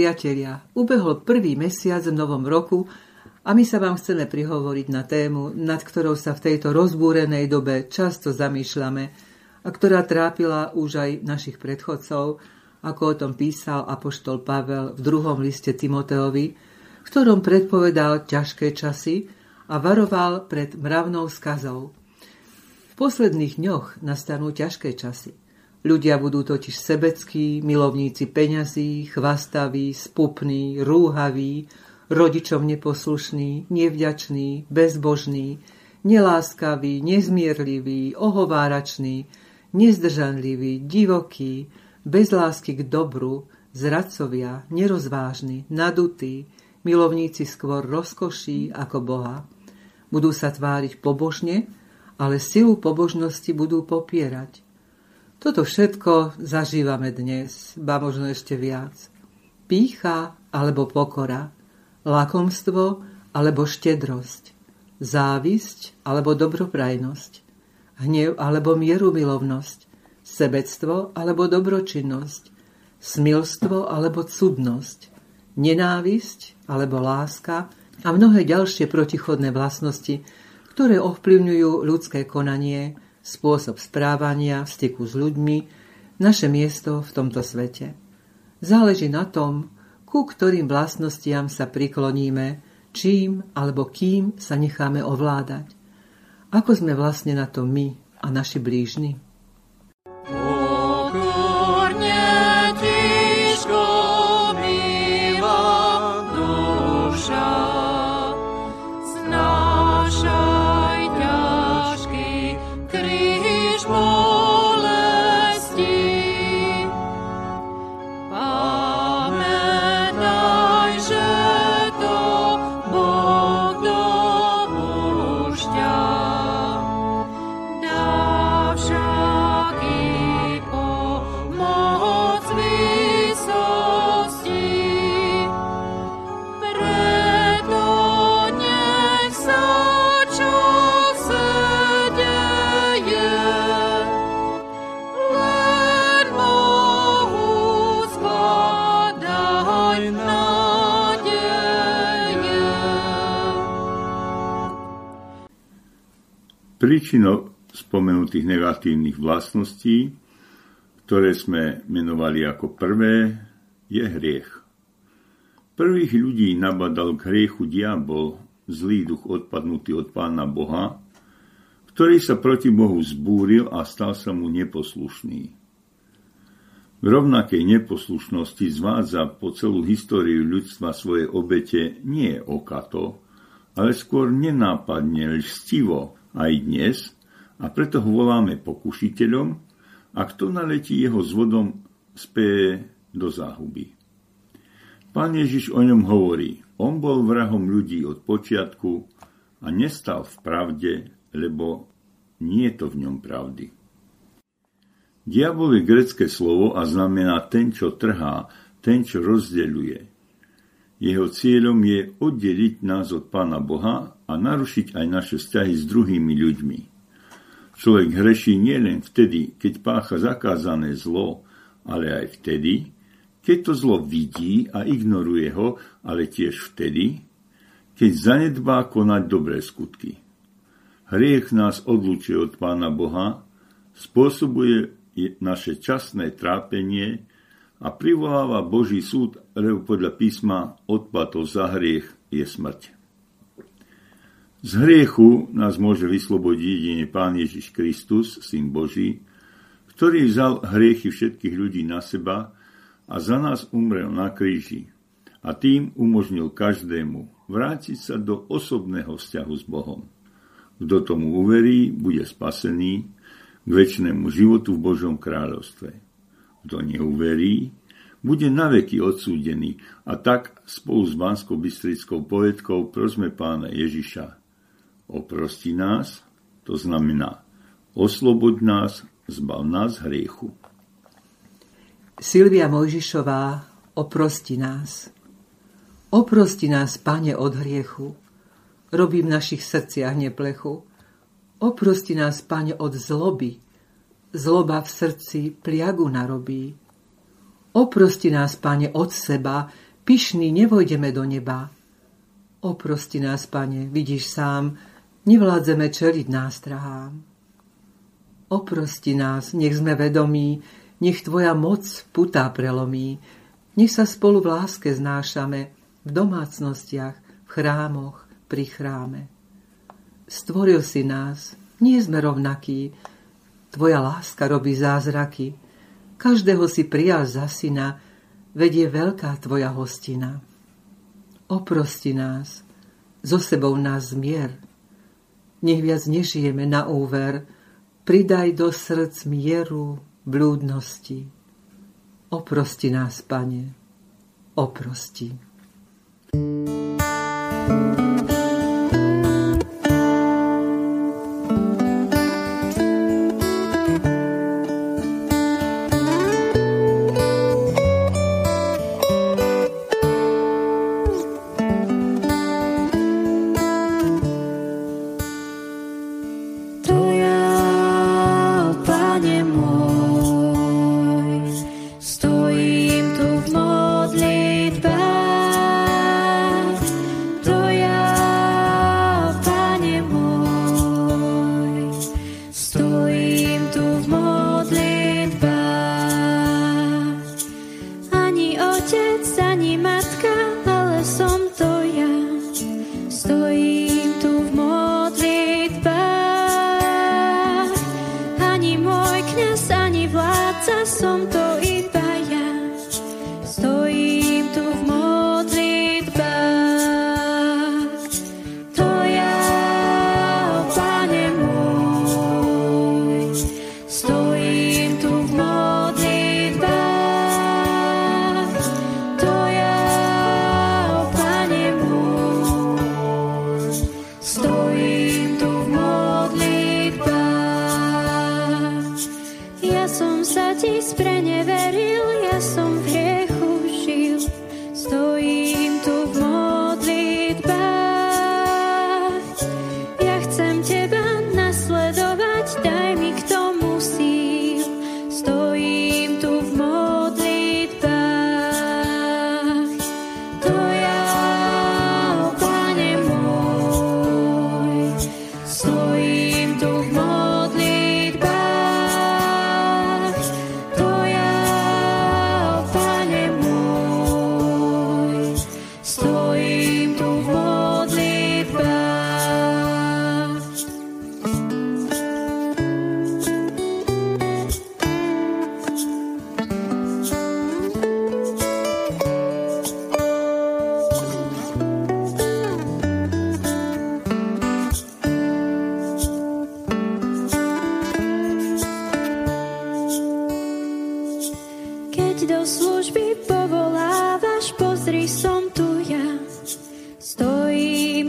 priatelia, ubehol prvý mesiac v novom roku a my sa vám chceme prihovoriť na tému, nad ktorou sa v tejto rozbúrenej dobe často zamýšľame a ktorá trápila už aj našich predchodcov, ako o tom písal apoštol Pavel v druhom liste Timoteovi, v ktorom predpovedal ťažké časy a varoval pred mravnou skazou. V posledných dňoch nastanú ťažké časy. Ľudia budú totiž sebeckí, milovníci peňazí, chvastaví, spupní, rúhaví, rodičom neposlušný, nevďačný, bezbožný, neláskavý, nezmierlivý, ohováračný, nezdržanlivý, divoký, bez lásky k dobru, zradcovia, nerozvážni, nadutí, milovníci skôr rozkoší ako Boha. Budú sa tváriť pobožne, ale silu pobožnosti budú popierať. Toto všetko zažívame dnes, ba možno ešte viac. Pícha alebo pokora, lakomstvo alebo štedrosť, závisť alebo dobroprajnosť, hnev alebo mierumilovnosť, sebectvo alebo dobročinnosť, smilstvo alebo cudnosť, nenávisť alebo láska a mnohé ďalšie protichodné vlastnosti, ktoré ovplyvňujú ľudské konanie, spôsob správania, styku s ľuďmi, naše miesto v tomto svete. Záleží na tom, ku ktorým vlastnostiam sa prikloníme, čím alebo kým sa necháme ovládať. Ako sme vlastne na to my a naši blížni? Príčinou spomenutých negatívnych vlastností, ktoré sme menovali ako prvé, je hriech. Prvých ľudí nabadal k hriechu diabol, zlý duch odpadnutý od Pána Boha, ktorý sa proti Bohu zbúril a stal sa mu neposlušný. V rovnakej neposlušnosti zvádza po celú históriu ľudstva svoje obete nie okato, ale skôr nenápadne, lžstivo, aj dnes a preto ho voláme pokušiteľom a kto naletí jeho zvodom speje do záhuby. Pán Ježiš o ňom hovorí, on bol vrahom ľudí od počiatku a nestal v pravde, lebo nie je to v ňom pravdy. Diabol je grecké slovo a znamená ten, čo trhá, ten, čo rozdeľuje. Jeho cieľom je oddeliť nás od Pána Boha a narušiť aj naše vzťahy s druhými ľuďmi. Človek hreší nielen vtedy, keď pácha zakázané zlo, ale aj vtedy, keď to zlo vidí a ignoruje ho, ale tiež vtedy, keď zanedbá konať dobré skutky. Hriech nás odlučuje od Pána Boha, spôsobuje naše časné trápenie a privoláva Boží súd, podľa písma odplatou za hriech je smrť. Z hriechu nás môže vyslobodiť jedine Pán Ježiš Kristus, Syn Boží, ktorý vzal hriechy všetkých ľudí na seba a za nás umrel na kríži a tým umožnil každému vrátiť sa do osobného vzťahu s Bohom. Kto tomu uverí, bude spasený k väčšnému životu v Božom kráľovstve. Kto neuverí, bude naveky odsúdený a tak spolu s Banskou bystrickou poetkou prosme pána Ježiša. Oprosti nás, to znamená osloboď nás, zbav nás hriechu. Silvia Mojžišová, oprosti nás. Oprosti nás, Pane, od hriechu. Robí v našich srdciach neplechu. Oprosti nás, Pane, od zloby, Zloba v srdci pliagu narobí. Oprosti nás, Pane, od seba, pyšný nevojdeme do neba. Oprosti nás, pane, vidíš sám, nevládzeme čeliť nástrahám. Oprosti nás, nech sme vedomí, nech tvoja moc putá prelomí, nech sa spolu v láske znášame, v domácnostiach, v chrámoch, pri chráme. Stvoril si nás, nie sme rovnakí, tvoja láska robí zázraky, každého si prijal za syna, vedie veľká tvoja hostina. Oprosti nás, so sebou nás zmier. Nech viac nežijeme na úver, pridaj do srdc mieru blúdnosti. Oprosti nás, Pane, oprosti. thank you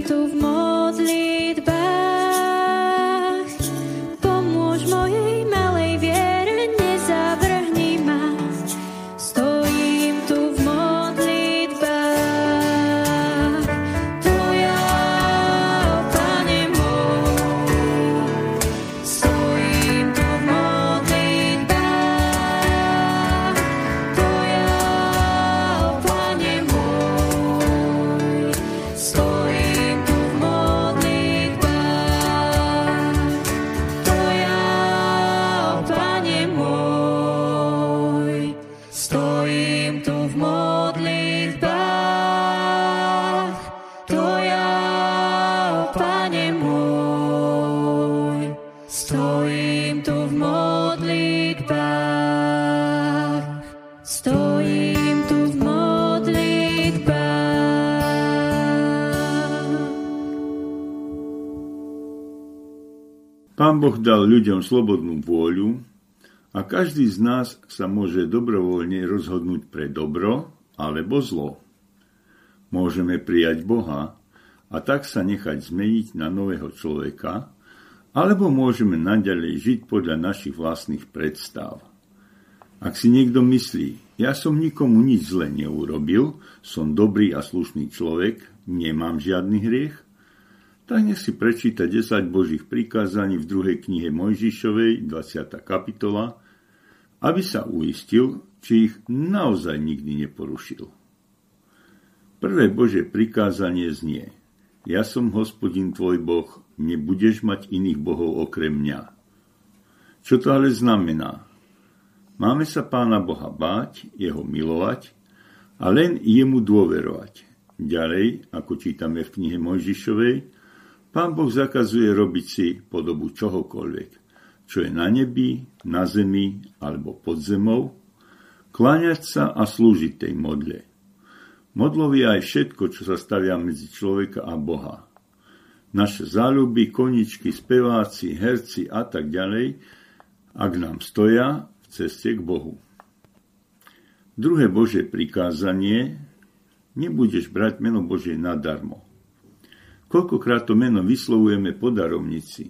of my Pán Boh dal ľuďom slobodnú vôľu a každý z nás sa môže dobrovoľne rozhodnúť pre dobro alebo zlo. Môžeme prijať Boha a tak sa nechať zmeniť na nového človeka, alebo môžeme naďalej žiť podľa našich vlastných predstav. Ak si niekto myslí, ja som nikomu nič zle neurobil, som dobrý a slušný človek, nemám žiadny hriech, nech si prečíta 10 Božích prikázaní v druhej knihe Mojžišovej, 20. kapitola, aby sa uistil, či ich naozaj nikdy neporušil. Prvé Bože prikázanie znie Ja som hospodin tvoj Boh, nebudeš mať iných bohov okrem mňa. Čo to ale znamená? Máme sa Pána Boha báť, Jeho milovať a len jemu dôverovať. Ďalej, ako čítame v knihe Mojžišovej, Pán Boh zakazuje robiť si podobu čohokoľvek, čo je na nebi, na zemi alebo pod zemou, kláňať sa a slúžiť tej modle. Modlov je aj všetko, čo sa stavia medzi človeka a Boha. Naše záľuby, koničky, speváci, herci a tak ďalej, ak nám stoja v ceste k Bohu. Druhé Božie prikázanie nebudeš brať meno Božie nadarmo. Koľkokrát to meno vyslovujeme po darovnici.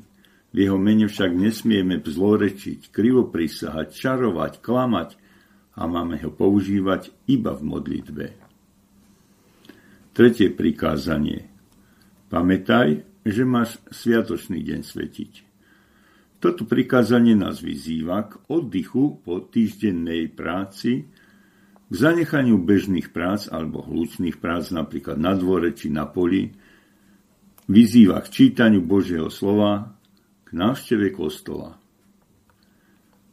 V jeho mene však nesmieme zlorečiť, krivoprisahať, čarovať, klamať a máme ho používať iba v modlitbe. Tretie prikázanie. Pamätaj, že máš sviatočný deň svetiť. Toto prikázanie nás vyzýva k oddychu po týždennej práci, k zanechaniu bežných prác alebo hlučných prác napríklad na dvore či na poli, vyzýva k čítaniu Božieho slova, k návšteve kostola.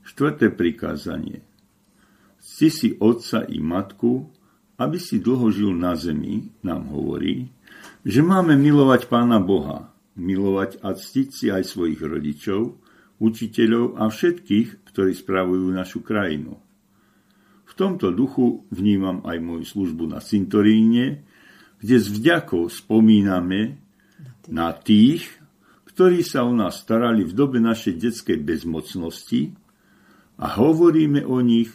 Štvrté prikázanie. Cti si otca i matku, aby si dlho žil na zemi, nám hovorí, že máme milovať Pána Boha, milovať a ctiť si aj svojich rodičov, učiteľov a všetkých, ktorí spravujú našu krajinu. V tomto duchu vnímam aj moju službu na cintoríne, kde s vďakou spomíname na tých, ktorí sa o nás starali v dobe našej detskej bezmocnosti a hovoríme o nich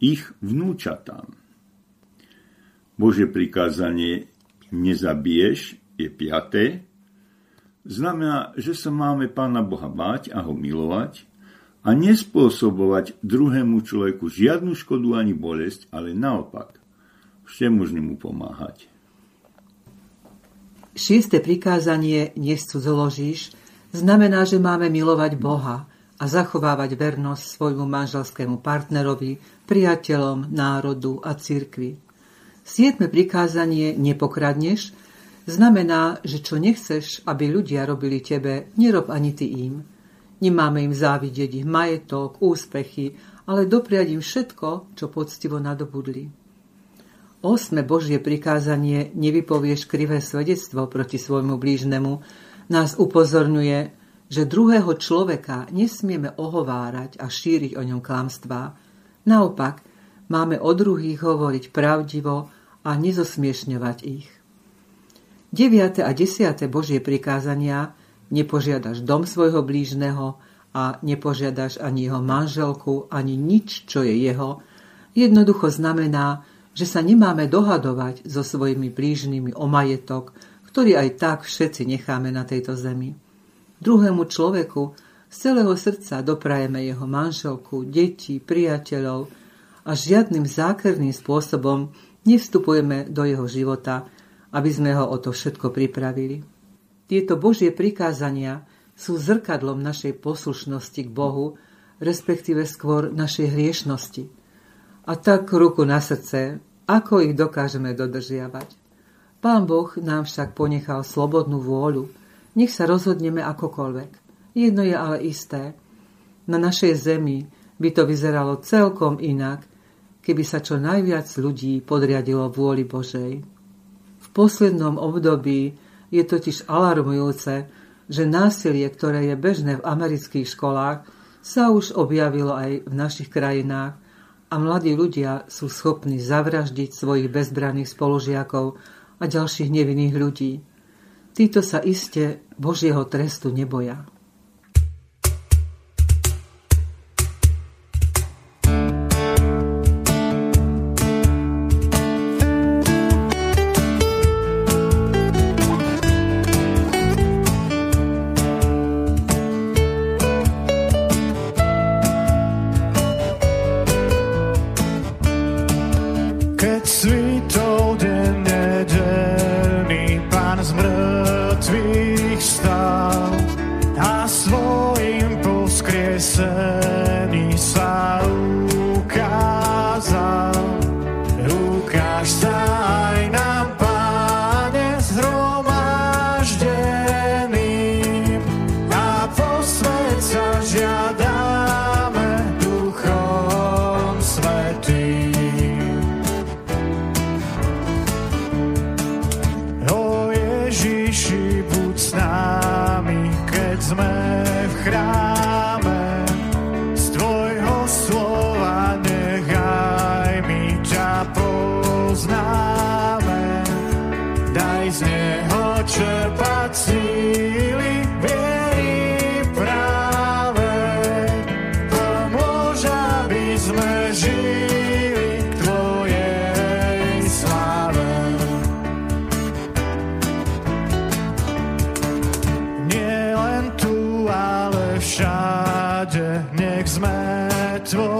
ich vnúčatám. Bože prikázanie nezabiješ je piaté, znamená, že sa máme Pána Boha báť a ho milovať a nespôsobovať druhému človeku žiadnu škodu ani bolesť, ale naopak, všemožne mu pomáhať. Šieste prikázanie nescudzoložíš znamená, že máme milovať Boha a zachovávať vernosť svojmu manželskému partnerovi, priateľom, národu a cirkvi. Siedme prikázanie nepokradneš znamená, že čo nechceš, aby ľudia robili tebe, nerob ani ty im. Nemáme im závidieť ich majetok, úspechy, ale dopriať im všetko, čo poctivo nadobudli. Osme Božie prikázanie nevypovieš krivé svedectvo proti svojmu blížnemu nás upozorňuje, že druhého človeka nesmieme ohovárať a šíriť o ňom klamstvá. Naopak, máme o druhých hovoriť pravdivo a nezosmiešňovať ich. 9. a 10. Božie prikázania nepožiadaš dom svojho blížneho a nepožiadaš ani jeho manželku, ani nič, čo je jeho, jednoducho znamená, že sa nemáme dohadovať so svojimi blížnymi o majetok, ktorý aj tak všetci necháme na tejto zemi. Druhému človeku z celého srdca doprajeme jeho manželku, deti, priateľov a žiadnym zákerným spôsobom nevstupujeme do jeho života, aby sme ho o to všetko pripravili. Tieto Božie prikázania sú zrkadlom našej poslušnosti k Bohu, respektíve skôr našej hriešnosti – a tak ruku na srdce, ako ich dokážeme dodržiavať. Pán Boh nám však ponechal slobodnú vôľu. Nech sa rozhodneme akokoľvek. Jedno je ale isté. Na našej zemi by to vyzeralo celkom inak, keby sa čo najviac ľudí podriadilo vôli Božej. V poslednom období je totiž alarmujúce, že násilie, ktoré je bežné v amerických školách, sa už objavilo aj v našich krajinách a mladí ľudia sú schopní zavraždiť svojich bezbranných spolužiakov a ďalších nevinných ľudí. Títo sa iste Božieho trestu neboja. Ukáž sa všade, nech sme tvoj.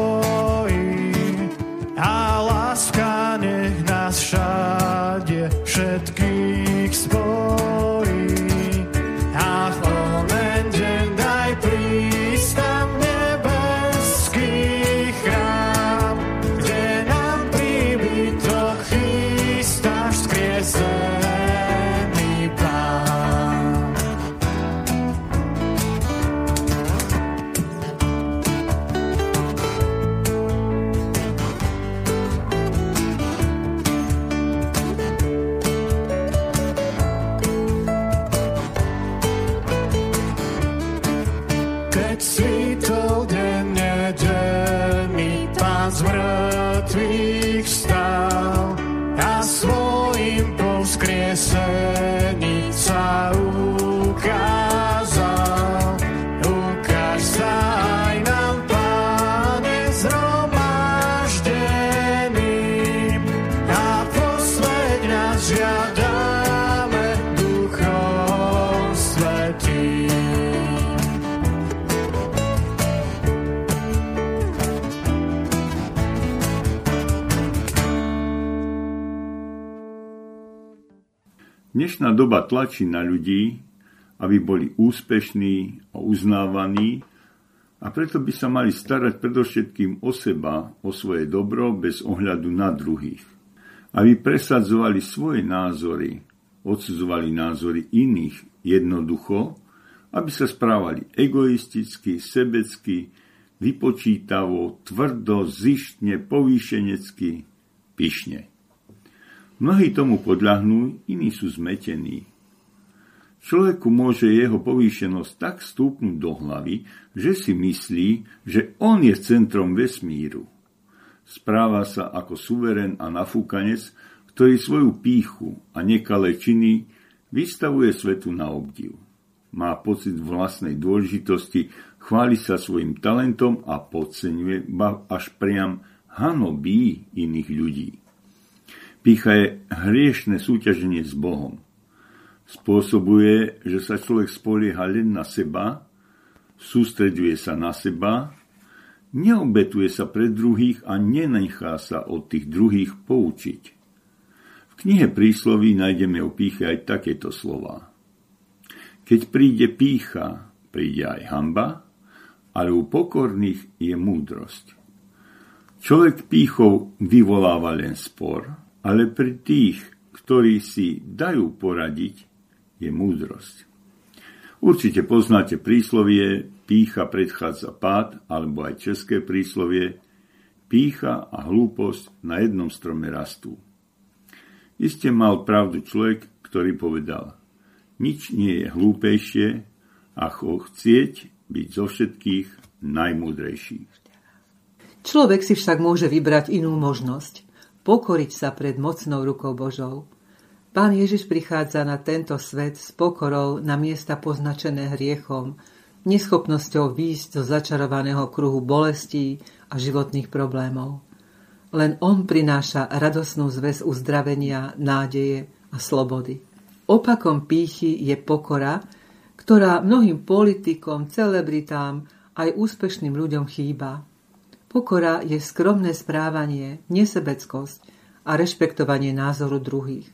concerning Dnešná doba tlačí na ľudí, aby boli úspešní a uznávaní a preto by sa mali starať predovšetkým o seba, o svoje dobro bez ohľadu na druhých. Aby presadzovali svoje názory, odsudzovali názory iných jednoducho, aby sa správali egoisticky, sebecky, vypočítavo, tvrdo, zištne, povýšenecky, pyšne. Mnohí tomu podľahnú, iní sú zmetení. Človeku môže jeho povýšenosť tak stúpnuť do hlavy, že si myslí, že on je centrom vesmíru. Správa sa ako suverén a nafúkanec, ktorý svoju píchu a nekalé činy vystavuje svetu na obdiv. Má pocit vlastnej dôležitosti, chváli sa svojim talentom a podceňuje, až priam hanobí iných ľudí. Pícha je hriešne súťaženie s Bohom. Spôsobuje, že sa človek spolieha len na seba, sústreďuje sa na seba, neobetuje sa pre druhých a nenechá sa od tých druhých poučiť. V knihe prísloví nájdeme o píche aj takéto slova. Keď príde pícha, príde aj hamba, ale u pokorných je múdrosť. Človek pýchou vyvoláva len spor, ale pri tých, ktorí si dajú poradiť, je múdrosť. Určite poznáte príslovie pícha predchádza pád, alebo aj české príslovie pícha a hlúposť na jednom strome rastú. Iste mal pravdu človek, ktorý povedal, nič nie je hlúpejšie, ako chcieť byť zo všetkých najmúdrejší. Človek si však môže vybrať inú možnosť pokoriť sa pred mocnou rukou Božou. Pán Ježiš prichádza na tento svet s pokorou na miesta poznačené hriechom, neschopnosťou výjsť zo začarovaného kruhu bolestí a životných problémov. Len On prináša radosnú zväz uzdravenia, nádeje a slobody. Opakom pýchy je pokora, ktorá mnohým politikom, celebritám aj úspešným ľuďom chýba. Pokora je skromné správanie, nesebeckosť a rešpektovanie názoru druhých.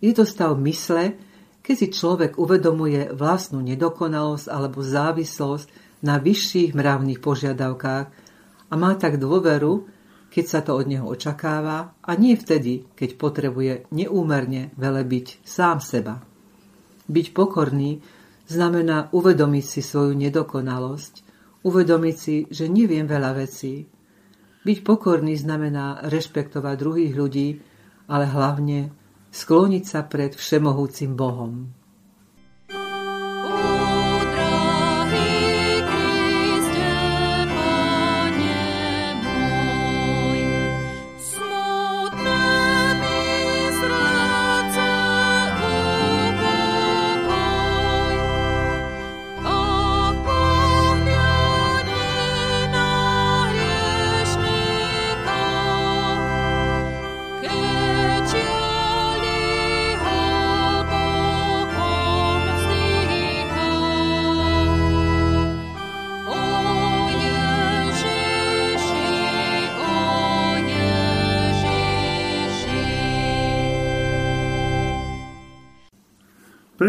Je to stav mysle, keď si človek uvedomuje vlastnú nedokonalosť alebo závislosť na vyšších mravných požiadavkách a má tak dôveru, keď sa to od neho očakáva a nie vtedy, keď potrebuje neúmerne velebiť sám seba. Byť pokorný znamená uvedomiť si svoju nedokonalosť, Uvedomiť si, že neviem veľa vecí. Byť pokorný znamená rešpektovať druhých ľudí, ale hlavne skloniť sa pred všemohúcim Bohom.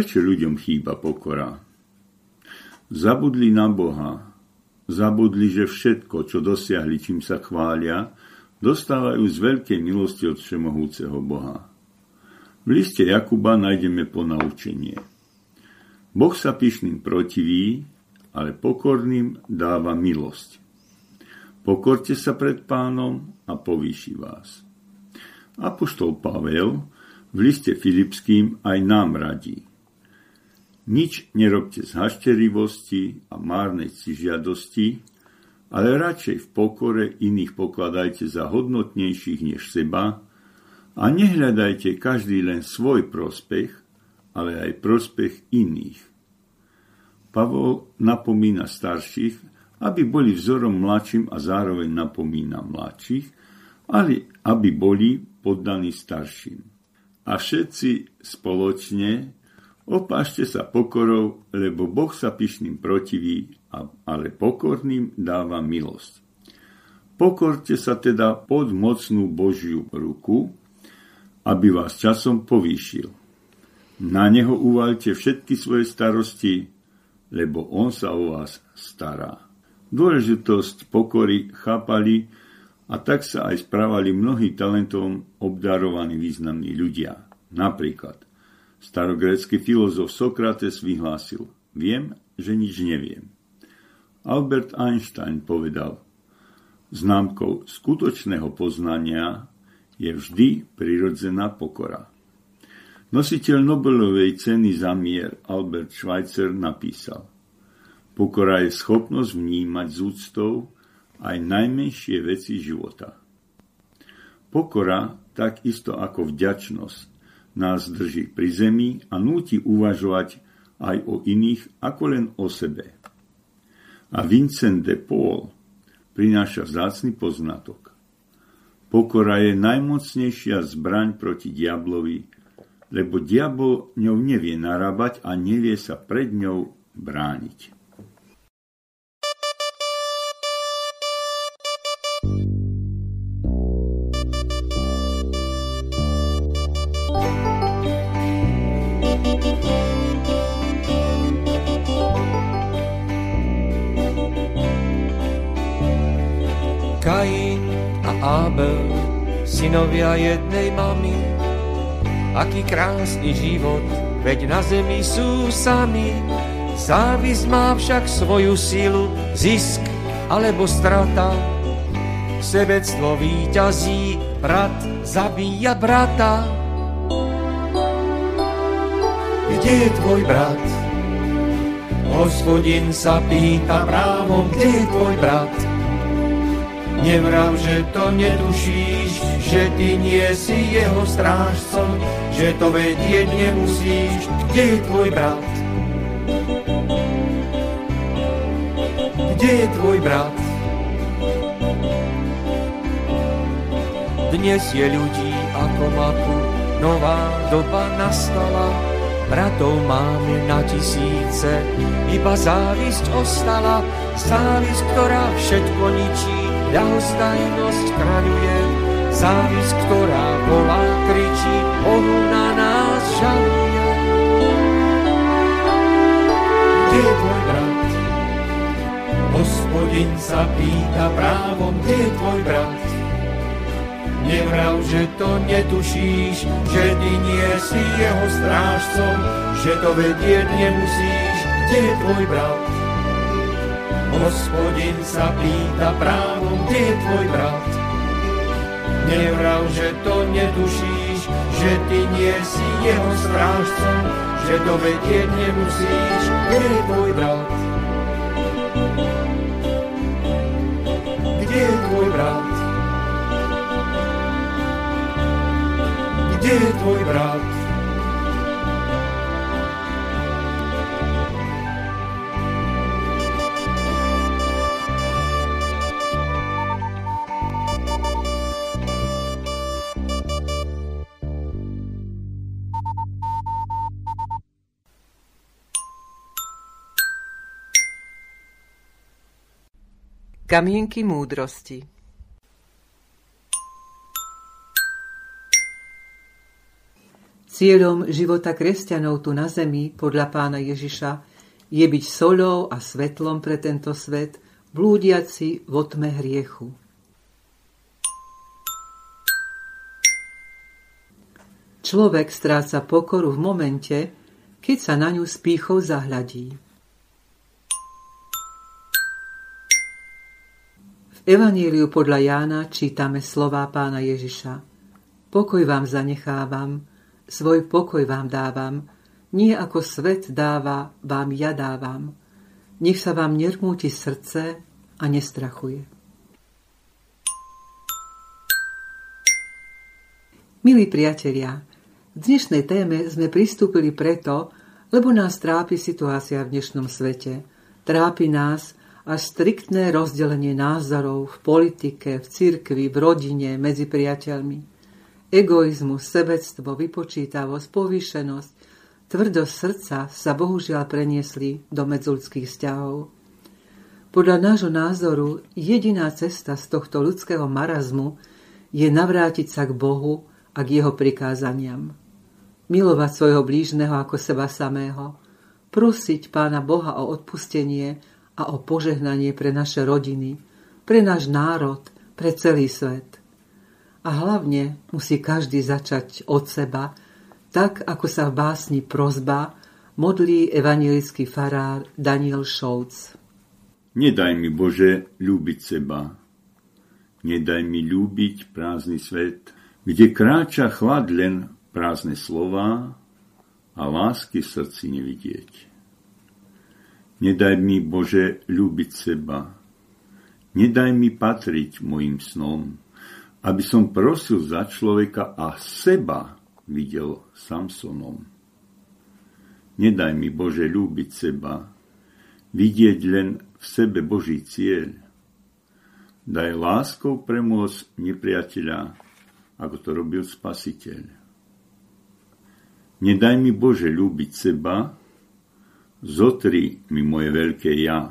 Prečo ľuďom chýba pokora? Zabudli na Boha, zabudli, že všetko, čo dosiahli, čím sa chvália, dostávajú z veľkej milosti od všemohúceho Boha. V liste Jakuba nájdeme ponaučenie. Boh sa pyšným protiví, ale pokorným dáva milosť. Pokorte sa pred pánom a povýši vás. Apoštol Pavel v liste Filipským aj nám radí. Nič nerobte z hašterivosti a márnej žiadosti, ale radšej v pokore iných pokladajte za hodnotnejších než seba a nehľadajte každý len svoj prospech, ale aj prospech iných. Pavol napomína starších, aby boli vzorom mladším a zároveň napomína mladších, ale aby boli poddaní starším. A všetci spoločne Opášte sa pokorou, lebo Boh sa pyšným protiví, ale pokorným dáva milosť. Pokorte sa teda pod mocnú Božiu ruku, aby vás časom povýšil. Na neho uvalte všetky svoje starosti, lebo on sa o vás stará. Dôležitosť pokory chápali a tak sa aj správali mnohí talentom obdarovaní významní ľudia. Napríklad Starogrécky filozof Sokrates vyhlásil, viem, že nič neviem. Albert Einstein povedal, známkou skutočného poznania je vždy prirodzená pokora. Nositeľ Nobelovej ceny za mier Albert Schweitzer napísal, pokora je schopnosť vnímať z úctou aj najmenšie veci života. Pokora, takisto ako vďačnosť, nás drží pri zemi a núti uvažovať aj o iných ako len o sebe. A Vincent de Paul prináša vzácny poznatok. Pokora je najmocnejšia zbraň proti diablovi, lebo diabol ňou nevie narábať a nevie sa pred ňou brániť. Synovia jednej mamy. Aký krásny život, veď na zemi sú sami. Závisť má však svoju silu, zisk alebo strata. Sebectvo výťazí, brat zabíja brata. Kde je tvoj brat? Hospodin sa pýta právom, kde je tvoj brat? Nevrav, že to netušíš, že ty nie si jeho strážcom, že to vedieť nemusíš, kde je tvoj brat? Kde je tvoj brat? Dnes je ľudí ako maku, nová doba nastala, bratov máme na tisíce, iba závisť ostala, závisť, ktorá všetko ničí, ľahostajnosť kráľuje, závisť, ktorá volá, kričí, Bohu na nás žaluje. Kde je tvoj brat? Hospodin sa pýta právom, kde je tvoj brat? Nevrav, že to netušíš, že ty nie si jeho strážcom, že to vedieť nemusíš, kde je tvoj brat? Hospodin sa pýta právom, kde je tvoj brat? Nevrav, že to netušíš, že ty nie si jeho strážcom, že to vedieť nemusíš, kde je tvoj brat? Kde je tvoj brat? Je tvoj Kamienky múdrosti Cieľom života kresťanov tu na zemi, podľa pána Ježiša, je byť solou a svetlom pre tento svet, blúdiaci v otme hriechu. Človek stráca pokoru v momente, keď sa na ňu s pýchou zahľadí. Evaníliu podľa Jána čítame slová pána Ježiša. Pokoj vám zanechávam, svoj pokoj vám dávam, nie ako svet dáva, vám ja dávam. Nech sa vám nermúti srdce a nestrachuje. Milí priatelia, k dnešnej téme sme pristúpili preto, lebo nás trápi situácia v dnešnom svete. Trápi nás až striktné rozdelenie názorov v politike, v cirkvi, v rodine, medzi priateľmi. Egoizmus, sebectvo, vypočítavosť, povýšenosť, Tvrdosť srdca sa bohužiaľ preniesli do medzulských vzťahov. Podľa nášho názoru jediná cesta z tohto ľudského marazmu je navrátiť sa k Bohu a k jeho prikázaniam. Milovať svojho blížneho ako seba samého, prosiť Pána Boha o odpustenie a o požehnanie pre naše rodiny, pre náš národ, pre celý svet. A hlavne musí každý začať od seba, tak ako sa v básni Prozba modlí evangelický farár Daniel Šolc. Nedaj mi, Bože, ľúbiť seba. Nedaj mi ľúbiť prázdny svet, kde kráča chlad len prázdne slova a lásky v srdci nevidieť. Nedaj mi, Bože, ľúbiť seba. Nedaj mi patriť mojim snom, aby som prosil za človeka a seba videl Samsonom. Nedaj mi, Bože, ľúbiť seba, vidieť len v sebe Boží cieľ. Daj láskou premôcť nepriateľa, ako to robil Spasiteľ. Nedaj mi, Bože, ľúbiť seba, zotri mi moje veľké ja,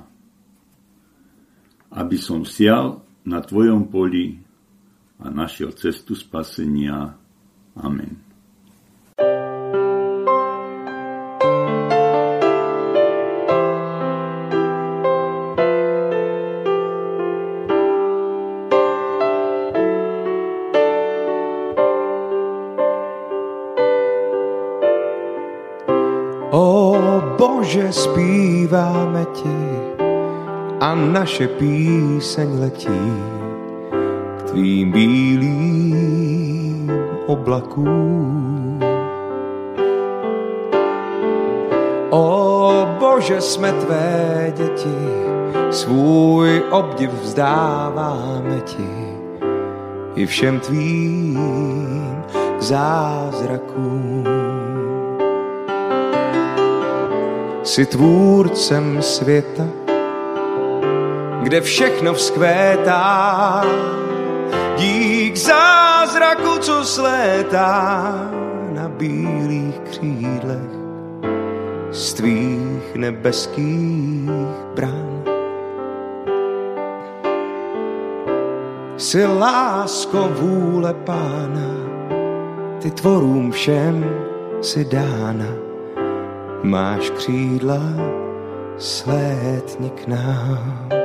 aby som sial na Tvojom poli a našiel cestu spasenia. Amen. Ti a naše píseň letí k tvým bílým oblakům. O Bože, jsme tvé děti, svůj obdiv vzdáváme ti i všem tvým zázrakům. Jsi tvůrcem světa, kde všechno vzkvétá. Dík zázraku, co slétá na bílých křídlech z tvých nebeských brán. Jsi lásko vůle pána, ty tvorům všem si dána máš křídla, slétni k nám.